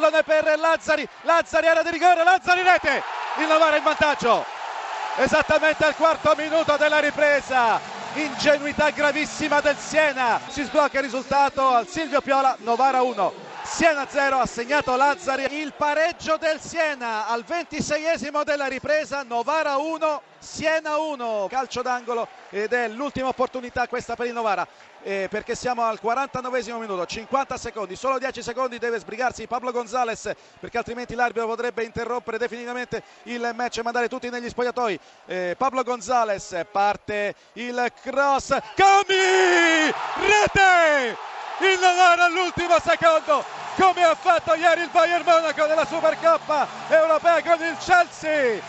pallone per Lazzari, Lazzari era di rigore, Lazzari rete, il Novara in vantaggio, esattamente al quarto minuto della ripresa, ingenuità gravissima del Siena, si sblocca il risultato al Silvio Piola, Novara 1. Siena 0 ha segnato Lazzari, il pareggio del Siena al 26esimo della ripresa, Novara 1, Siena 1, calcio d'angolo ed è l'ultima opportunità questa per il Novara eh, perché siamo al 49esimo minuto, 50 secondi, solo 10 secondi deve sbrigarsi Pablo Gonzales perché altrimenti l'arbitro potrebbe interrompere definitivamente il match e mandare tutti negli spogliatoi. Eh, Pablo Gonzales parte il cross, Comi! Rete! Il Novara all'ultimo secondo come ha fatto ieri il Bayern Monaco nella Supercoppa europea con il Chelsea.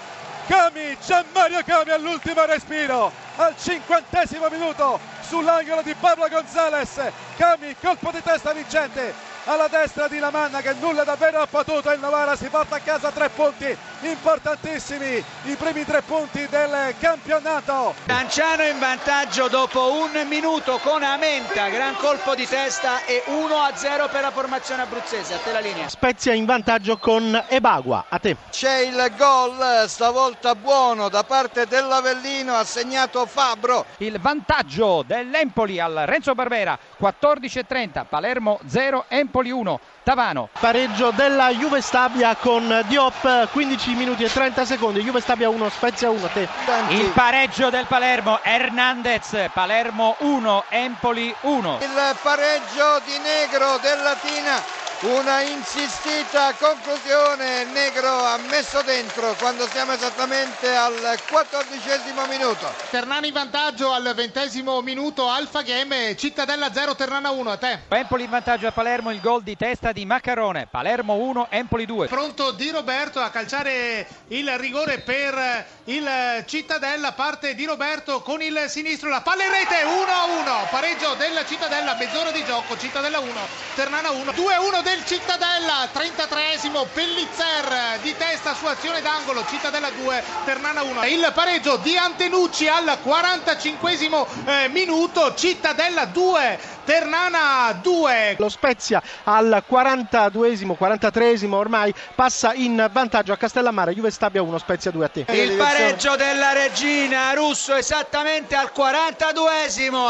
Cami, Gianmario Cami all'ultimo respiro, al cinquantesimo minuto sull'angolo di Pablo Gonzales. Cami, colpo di testa vincente alla destra di Lamanna che nulla davvero ha potuto il Novara si porta a casa tre punti importantissimi i primi tre punti del campionato. Lanciano in vantaggio dopo un minuto con Amenta gran colpo di testa e 1 a 0 per la formazione abruzzese. A te la linea. Spezia in vantaggio con Ebagua. A te. C'è il gol stavolta buono da parte dell'Avellino ha segnato Fabro. Il vantaggio dell'Empoli al Renzo Barbera 14.30 Palermo 0 Empoli Empoli 1, Tavano. Pareggio della Juve Stabia con Diop 15 minuti e 30 secondi, Juve Stabia 1, Spezia 1, te. Il pareggio del Palermo, Hernandez, Palermo 1, Empoli 1. Il pareggio di Negro del Latina una insistita conclusione Negro ha messo dentro quando siamo esattamente al quattordicesimo minuto. Ternana in vantaggio al ventesimo minuto Alfa Game Cittadella 0 Ternana 1 a te. Empoli in vantaggio a Palermo il gol di testa di Maccarone Palermo 1 Empoli 2 pronto Di Roberto a calciare il rigore per il Cittadella parte Di Roberto con il sinistro la palla in rete 1-1 pareggio della Cittadella mezz'ora di gioco Cittadella 1 Ternana 1 2-1 del Cittadella 33esimo Pellizzer di testa su azione d'angolo Cittadella 2 Ternana 1 il pareggio di Antenucci al 45esimo eh, minuto Cittadella 2 Ternana 2 lo Spezia al 42esimo 43esimo ormai passa in vantaggio a Castellammare Juve Stabia 1 Spezia 2 a te. Il pareggio della Regina Russo esattamente al 42esimo